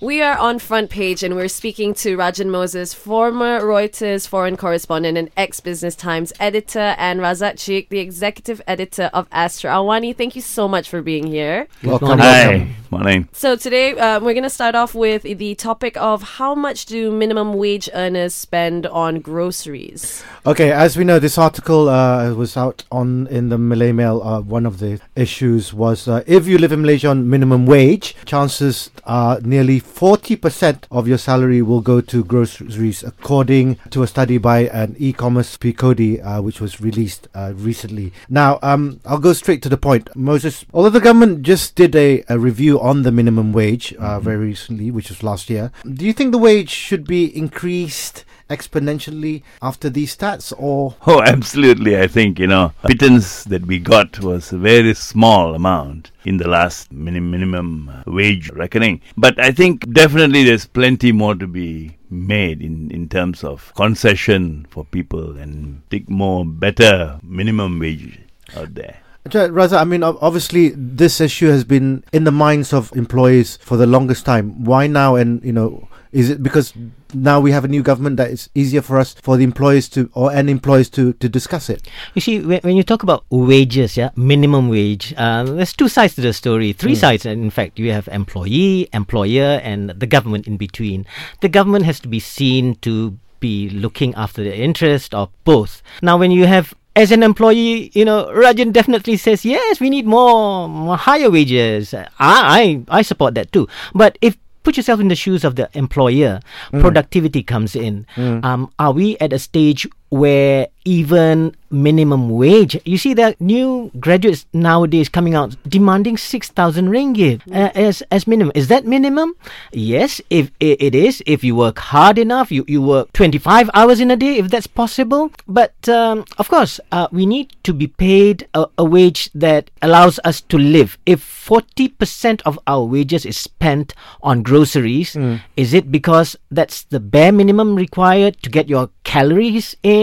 We are on front page and we're speaking to Rajan Moses, former Reuters foreign correspondent and ex Business Times editor, and Razak Chik, the executive editor of Astro Awani. Thank you so much for being here. Welcome. Hi, morning. So today uh, we're going to start off with the topic of how much do minimum wage earners spend on groceries? Okay, as we know, this article uh, was out on in the Malay Mail. Uh, one of the issues was uh, if you live in Malaysia on minimum wage, chances are nearly 40% of your salary will go to groceries, according to a study by an e-commerce Peabody, uh, which was released uh, recently. Now, um, I'll go straight to the point. Moses, although the government just did a, a review on the minimum wage uh, very recently, which was last year, do you think the wage should be increased? Exponentially after these stats or Oh, absolutely. I think, you know, pittance that we got was a very small amount in the last minim- minimum uh, wage reckoning. But I think definitely there's plenty more to be made in, in terms of concession for people and take more better minimum wage out there. Raza, I mean, obviously, this issue has been in the minds of employees for the longest time. Why now? And you know, is it because now we have a new government that it's easier for us for the employees to or and employees to to discuss it? You see, when, when you talk about wages, yeah, minimum wage, uh, there's two sides to the story. Three sides, in fact. You have employee, employer, and the government in between. The government has to be seen to be looking after the interest of both. Now, when you have as an employee, you know, Rajan definitely says yes. We need more, more higher wages. I, I, I support that too. But if put yourself in the shoes of the employer, productivity comes in. Um, are we at a stage where even minimum wage? You see, there are new graduates nowadays coming out demanding six thousand ringgit uh, as as minimum. Is that minimum? Yes, if it is, if you work hard enough, you you work twenty five hours in a day, if that's possible. But um, of course, uh, we need to be paid a, a wage that allows us to live. If forty percent of our wages is spent on groceries, is it because that's the bare minimum required to get your calories in,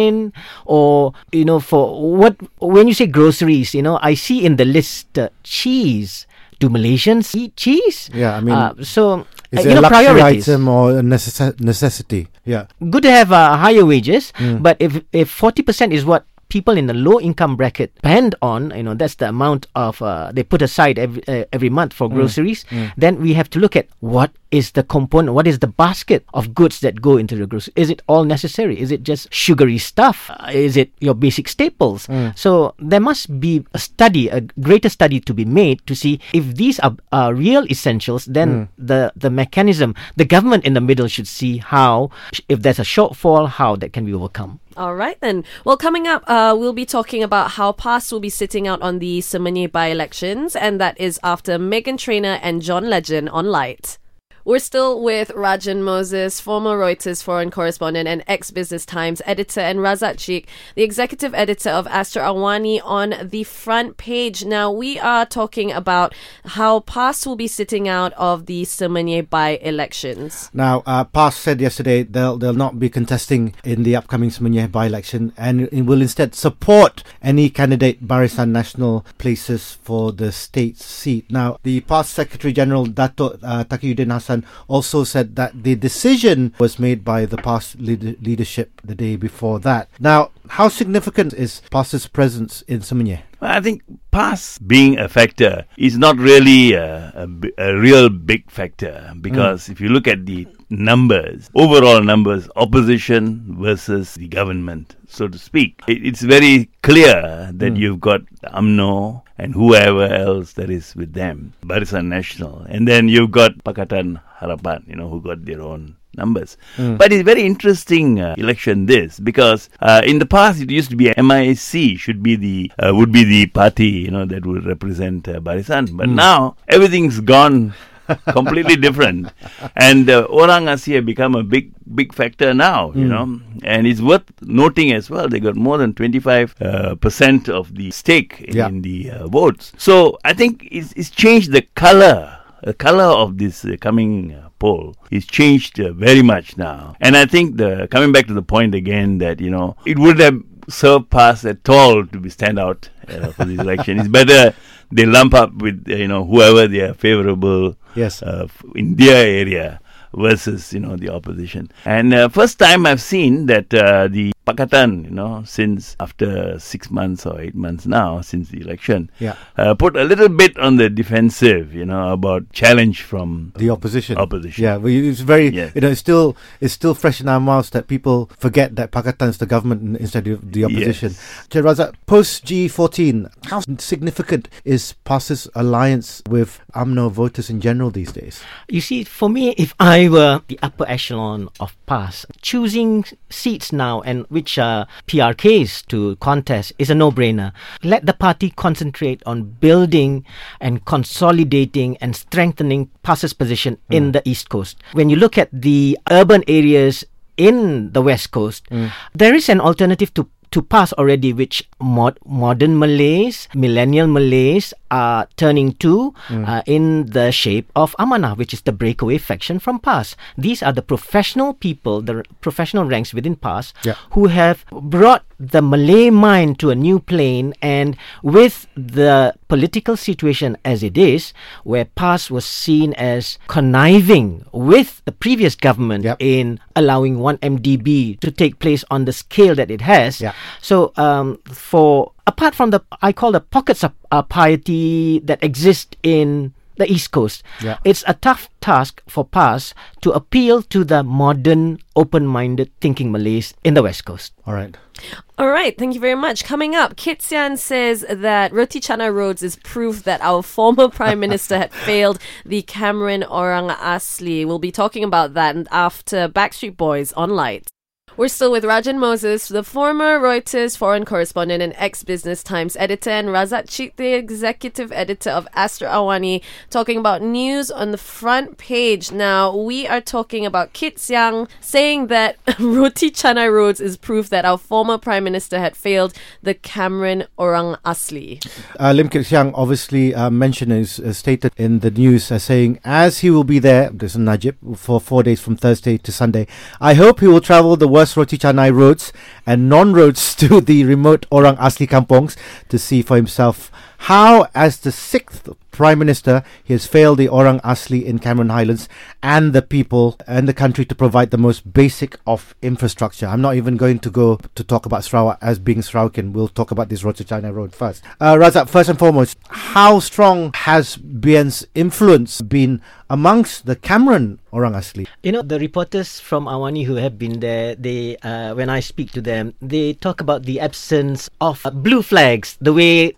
or you know, for what when you say groceries, you know, I see in the list uh, cheese. Do Malaysians eat cheese? Yeah, I mean, uh, so uh, Is you it a know luxury priorities item or a necess- necessity? Yeah. good to have uh, higher wages, but if if forty percent is what people in the low income bracket spend on, you know, that's the amount of uh, they put aside every uh, every month for groceries. Then we have to look at what is the component, what is the basket of goods that go into the grocery. Is it all necessary? Is it just sugary stuff? Uh, is it your basic staples? So there must be a study, a greater study to be made to see if these are, are real essentials. Then the the mechanism, the government in the middle should see how, if there's a shortfall, how that can be overcome. All right then. Well, coming up, uh, we'll be talking about how PAS will be sitting out on the Semenyih by-elections, and that is after Meghan Trainor and John Legend on Lite. We're still with Rajan Moses, former Reuters foreign correspondent and ex Business Times editor, and Razak Chik, the executive editor of Astro Awani, on the front page. Now, we are talking about how PAS will be sitting out of the Semenyih by elections. Now, uh, PAS said yesterday they'll they'll not be contesting in the upcoming Semenyih by-election and will instead support any candidate Barisan Nasional places for the state seat. Now, the PAS Secretary General Dato uh, Taqiyuddin Hassan also said that the decision was made by the PAS lead- leadership the day before that. Now, how significant is PAS's presence in Semenyih? I think PAS being a factor is not really a, a, a real big factor because mm. if you look at the numbers, overall numbers, opposition versus the government, so to speak, it, it's very clear that mm. you've got UMNO and whoever else that is with them, Barisan Nasional, and then you've got Pakatan Harapan, you know, who got their own numbers. But it's very interesting uh, election this because uh, in the past it used to be MIC should be the uh, would be the party you know that would represent uh, Barisan, but now everything's gone. completely different and uh, orang asli have become a big big factor now you know and it's worth noting as well they got more than 25 uh, percent of the stake in, Yeah. in the uh, votes so i think it's, it's changed the color the color of this uh, coming uh, poll is changed uh, very much now. And I think the coming back to the point again that you know it would have served PAS at all to be stand out uh, for this election. It's better they lump up with uh, you know whoever they are favorable Yes. uh, f- in their area versus you know the opposition. And uh, first time I've seen that uh, the Pakatan, you know, since after six months or eight months now since the election, Yeah. uh, put a little bit on the defensive, you know, about challenge from The opposition. Opposition. Yeah, well, it's very. Yes. You know, it's still it's still fresh in our mouths that people forget that Pakatan is the government instead of the opposition. Yes. Chair Razak, post G14, how significant is PAS's alliance with UMNO voters in general these days? You see, for me, if I were the upper echelon of PAS, choosing seats now and which uh, are PRKs to contest is a no-brainer. Let the party concentrate on building and consolidating and strengthening PAS's position in hmm. the East Coast. When you look at the urban areas in the West Coast, hmm. there is an alternative to to PAS already, which mod- modern Malays, millennial Malays are turning to uh, in the shape of Amanah, which is the breakaway faction from PAS. These are the professional people, the r- professional ranks within PAS, Yeah. who have brought the Malay mind to a new plane. And with the political situation as it is, where PAS was seen as conniving with the previous government Yep. in allowing 1MDB to take place on the scale that it has. Yeah. So, um, for apart from the, I call the pockets of uh, piety that exist in the East Coast, Yeah. it's a tough task for PAS to appeal to the modern, open-minded thinking Malays in the West Coast. All right. All right, thank you very much. Coming up, Kit Siang says that Roti Canai Roads is proof that our former Prime Minister had failed the Cameron Orang Asli. We'll be talking about that after Backstreet Boys on Lite. We're still with Rajan Moses, the former Reuters foreign correspondent and ex Business Times editor, and Razak Chik, the executive editor of Astro Awani, talking about news on the front page. Now, we are talking about Kit Siang saying that Roti Canai Roads is proof that our former Prime Minister had failed the Cameron Orang Asli. Uh, Lim Kit Siang obviously uh, mentioned is uh, stated in the news as saying, as he will be there, this is Najib, for four days from Thursday to Sunday. I hope he will travel the worst Roti Canai roads and non-roads to the remote Orang Asli kampongs to see for himself how, as the sixth Prime Minister, he has failed the Orang Asli in Cameron Highlands and the people and the country to provide the most basic of infrastructure. I'm not even going to go to talk about Sarawak as being Sarawakian. We'll talk about this Roti Canai Road first. Uh, Razak, first and foremost, how strong has BN's influence been amongst the Cameron Orang Asli? You know, the reporters from Awani who have been there, they, uh, when I speak to them, they talk about the absence of uh, blue flags. The way,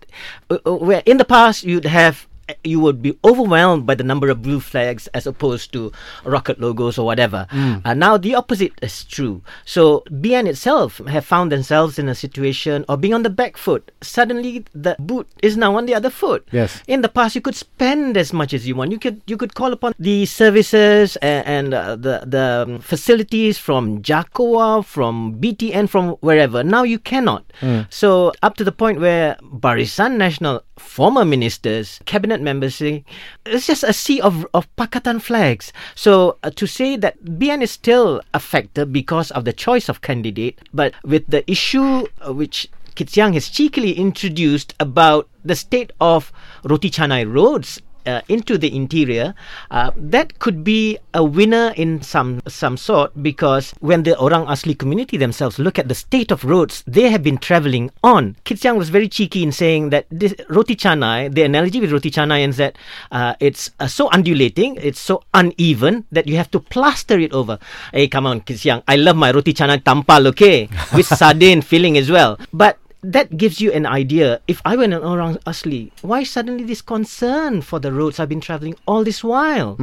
uh, where in the past you'd have you would be overwhelmed by the number of blue flags as opposed to rocket logos or whatever. Uh, now the opposite is true. So BN itself have found themselves in a situation of being on the back foot. Suddenly the boot is now on the other foot. Yes. In the past, you could spend as much as you want. You could you could call upon the services and, and uh, the the um, facilities from JAKOA, from BTN, from wherever. Now you cannot. So up to the point where Barisan Nasional former ministers, cabinet members say it's just a sea of of Pakatan flags. So uh, to say that BN is still a factor because of the choice of candidate, but with the issue uh, which Kit Siang has cheekily introduced about the state of Roti Canai roads uh, into the interior, uh, that could be a winner in some some sort because when the Orang Asli community themselves look at the state of roads they have been travelling on, Kit Siang was very cheeky in saying that this Roti Canai, the analogy with Roti Canai is that uh, it's uh, so undulating, it's so uneven that you have to plaster it over. Hey, come on, Kit I love my Roti Canai tampal, okay, with sardine filling as well, but that gives you an idea. If I went around Asli, why suddenly this concern for the roads I've been travelling all this while?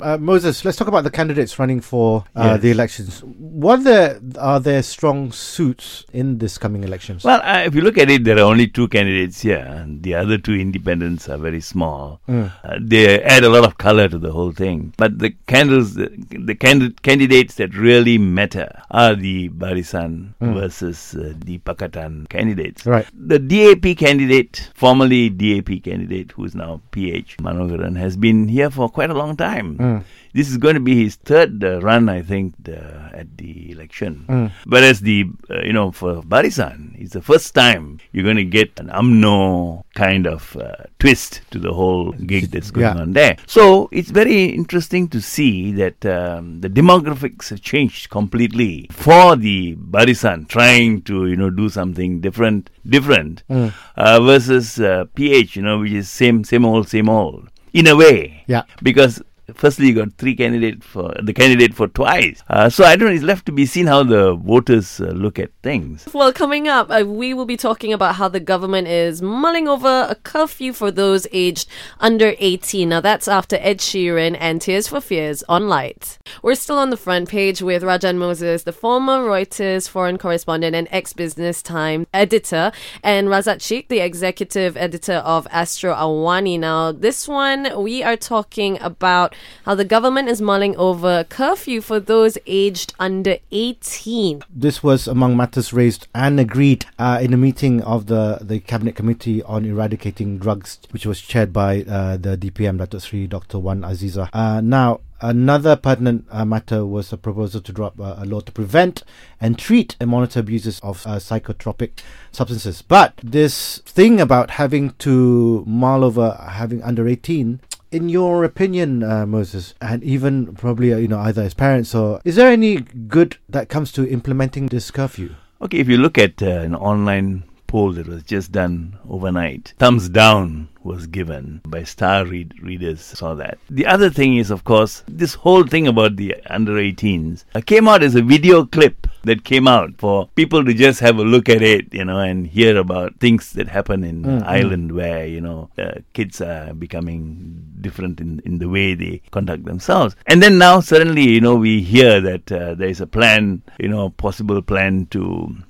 Uh, Moses, let's talk about the candidates running for uh, Yes. the elections. What there, are their strong suits in this coming elections? Well, uh, if you look at it, there are only two candidates here. and The other two independents are very small. Uh, they add a lot of color to the whole thing. But the candles, the, the candid- candidates that really matter are the Barisan versus uh, the Pakatan candidates. Right. The DAP candidate, formerly DAP candidate, who is now PH Manogaran, has been here for quite a long time. Hmm. This is going to be his third uh, run, I think, uh, at the election. Mm. Whereas the, uh, you know, for Barisan, it's the first time you're going to get an UMNO kind of uh, twist to the whole gig that's going Yeah. on there. So it's very interesting to see that um, the demographics have changed completely for the Barisan trying to, you know, do something different, different Mm. uh, versus uh, PH, you know, which is same, same old, same old. In a way, Yeah. because firstly you got three candidate for the candidate for twice. Uh, so I don't know. It's left to be seen how the voters uh, look at things. Well, coming up, uh, we will be talking about how the government is mulling over a curfew for those aged under 18. Now, that's after Ed Sheeran and Tears for Fears on Lite. We're still on the front page with Rajan Moses, the former Reuters foreign correspondent and ex Business Time editor, and Razak Chik, the executive editor of Astro Awani. Now, this one, we are talking about how the government is mulling over curfew for those aged under 18. This was among matters raised and agreed uh, in a meeting of the, the Cabinet Committee on Eradicating Drugs, which was chaired by uh, the DPM, Datuk Sri Dr. Wan Azizah. Uh, now, another pertinent uh, matter was a proposal to drop uh, a law to prevent and treat and monitor abuses of uh, psychotropic substances. But this thing about having to mull over having under 18 in your opinion, uh, Moses, and even probably uh, you know either as parents or is there any good that comes to implementing this curfew? Okay, if you look at uh, an online poll that was just done overnight, thumbs down was given by star read- readers. Saw that. The other thing is, of course, this whole thing about the under 18s uh, came out as a video clip that came out for people to just have a look at it, you know, and hear about things that happen in Mm, mm. Ireland where you know uh, kids are becoming different in in the way they conduct themselves. And then now suddenly, you know, we hear that uh, there is a plan, you know, possible plan to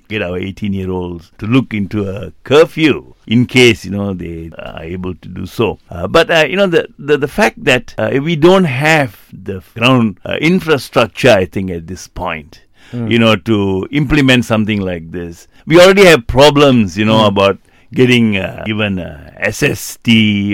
get our 18 year olds to look into a curfew in case you know they are able to do so. Uh, but uh, you know the, the the fact that uh, we don't have the ground uh, infrastructure, I think at this point, you know, to implement something like this, we already have problems, you know, about getting uh, even uh, SST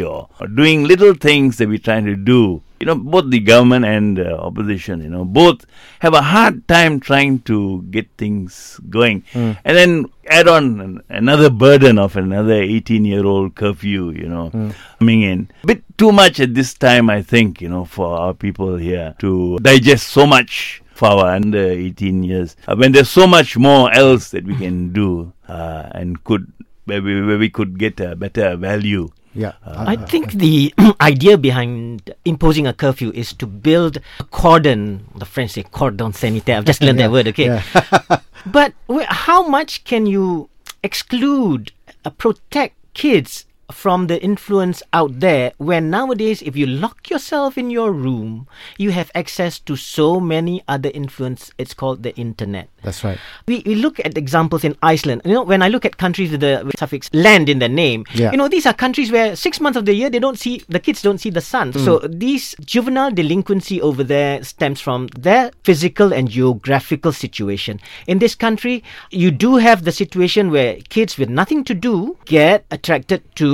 or, or doing little things that we're trying to do. You know, both the government and uh, opposition, you know, both have a hard time trying to get things going. And then add on an, another burden of another 18 year old curfew, you know, coming in. A bit too much at this time, I think, you know, for our people here to digest so much for our under 18 years uh, when there's so much more else that we can do uh, and could where we, where we could get a better value. Yeah, I think the idea behind imposing a curfew is to build a cordon. The French say cordon sanitaire. I've just learned that word. Okay, Yeah. but how much can you exclude, uh, protect kids from the influence out there when nowadays if you lock yourself in your room you have access to so many other influence it's called the internet That's right. we, we look at examples in Iceland. You know, when I look at countries with the with suffix land in their name, Yeah. you know, these are countries where six months of the year they don't see the kids don't see the sun. Mm. So these juvenile delinquency over there stems from their physical and geographical situation. In this country, you do have the situation where kids with nothing to do get attracted to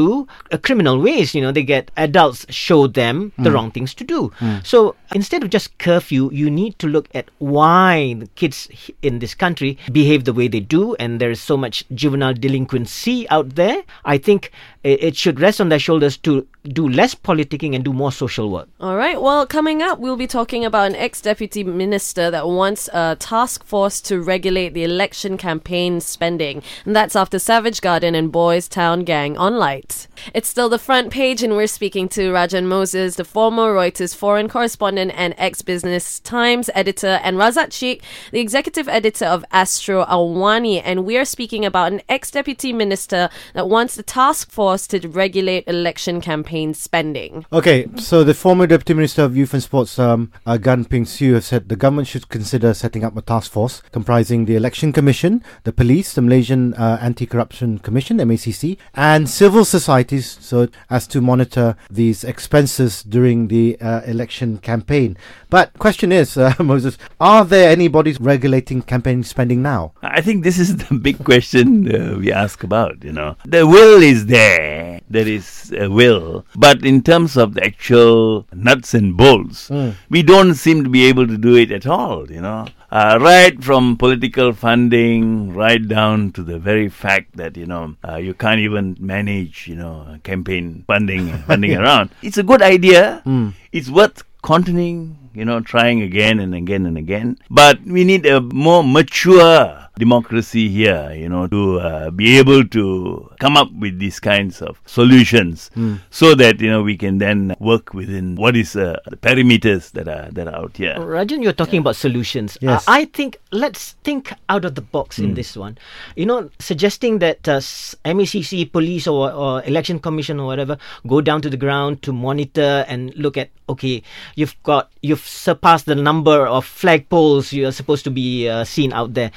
uh, criminal ways. You know, they get adults show them the wrong things to do. So instead of just curfew, you need to look at why the kids in this country behave the way they do, and there is so much juvenile delinquency out there. I think it should rest on their shoulders to do less politicking and do more social work. All right. Well, coming up, we'll be talking about an ex deputy minister that wants a task force to regulate the election campaign spending. And that's after Savage Garden and Boys Town Gang on Lite. It's still the front page, and we're speaking to Rajan Moses, the former Reuters foreign correspondent and ex Business Times editor, and Razak Chik, the executive editor of Astro Awani. And we are speaking about an ex deputy minister that wants the task force to regulate election campaign spending. Okay, so the former Deputy Minister of Youth and Sports, um, uh, Gan Ping Sieu, has said the government should consider setting up a task force comprising the Election Commission, the police, the Malaysian uh, Anti-Corruption Commission (MACC), and civil societies, so as to monitor these expenses during the uh, election campaign. But question is, uh, Moses, are there any bodies regulating campaign spending now? I think this is the big question uh, we ask about, you know. The will is there. There is a will. But in terms of the actual nuts and bolts, we don't seem to be able to do it at all, you know. Uh, right from political funding, right down to the very fact that you know uh, you can't even manage, you know, campaign funding funding around. It's a good idea. It's worth continuing, you know, trying again and again and again. But we need a more mature democracy here, you know, to uh, be able to come up with these kinds of solutions, so that you know we can then work within what is uh, the perimeters that are that are out here. Rajan, you're talking about solutions. Yes. Uh, I think let's think out of the box in this one. You know, suggesting that uh, MACC, police, or, or election commission or whatever go down to the ground to monitor and look at. Okay, you've got you've surpassed the number of flagpoles you are supposed to be uh, seen out there.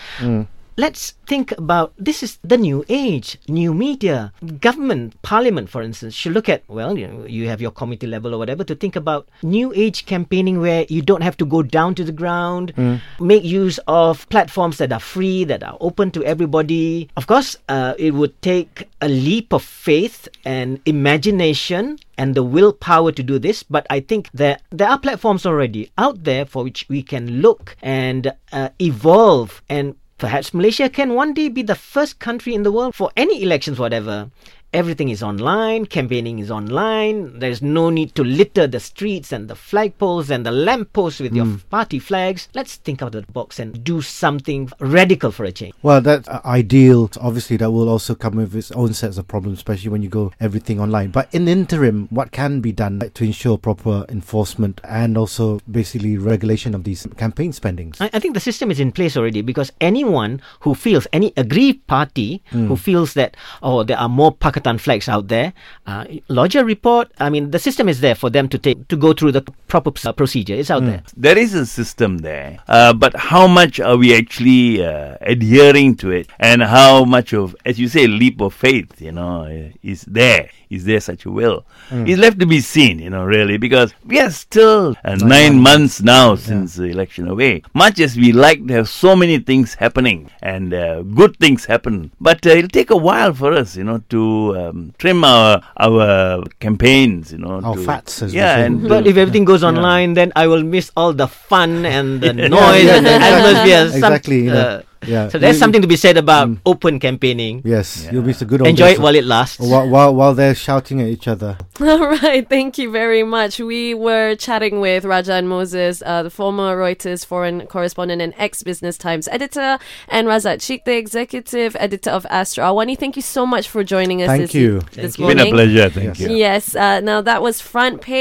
Let's think about this is the new age, new media, government, parliament, for instance, should look at well, you know, you have your committee level or whatever to think about new age campaigning where you don't have to go down to the ground, make use of platforms that are free, that are open to everybody. Of course, uh, it would take a leap of faith and imagination and the willpower to do this. But I think that there are platforms already out there for which we can look and uh, evolve and Perhaps Malaysia can one day be the first country in the world for any elections, whatever. Everything is online, campaigning is online. There's no need to litter the streets and the flagpoles and the lampposts with your party flags. Let's think out of the box and do something radical for a change. Well, that's uh, ideal. Obviously, that will also come with its own sets of problems, especially when you go everything online. But in the interim, what can be done to ensure proper enforcement and also basically regulation of these campaign spendings? I, I think the system is in place already because anyone who feels, any aggrieved party who feels that, oh, there are more Pakatan flags out there, uh, lodge a report. I mean, the system is there for them to take, to go through the proper uh, procedure. It's out there. There is a system there, uh, but how much are we actually uh, adhering to it, and how much of, as you say, leap of faith, you know, uh, is there? Is there such a will? It's left to be seen, you know, really, because we are still uh, nine months now since the election away. Much as we like to have so many things happening and uh, good things happen, but uh, it'll take a while for us, you know, to um, trim our our campaigns, you know, Our to- fats, as yeah, and But to- if everything goes online, then I will miss all the fun and the noise yeah, and the yeah, yeah. atmosphere. Some- Exactly, you know, uh, yeah. So there's You- something to be said about open campaigning. Yes, you'll be so good. Enjoy it while it lasts. while, while while they're shouting at each other. All right, thank you very much. We were chatting with Rajan Moses, uh, the former Reuters foreign correspondent and ex Business Times editor, and Razak Chik, the executive editor of Astro. Awani, thank you so much for joining us Thank this, you. this it's been a pleasure. Thank Yes. you. Yes, uh, now that was front page.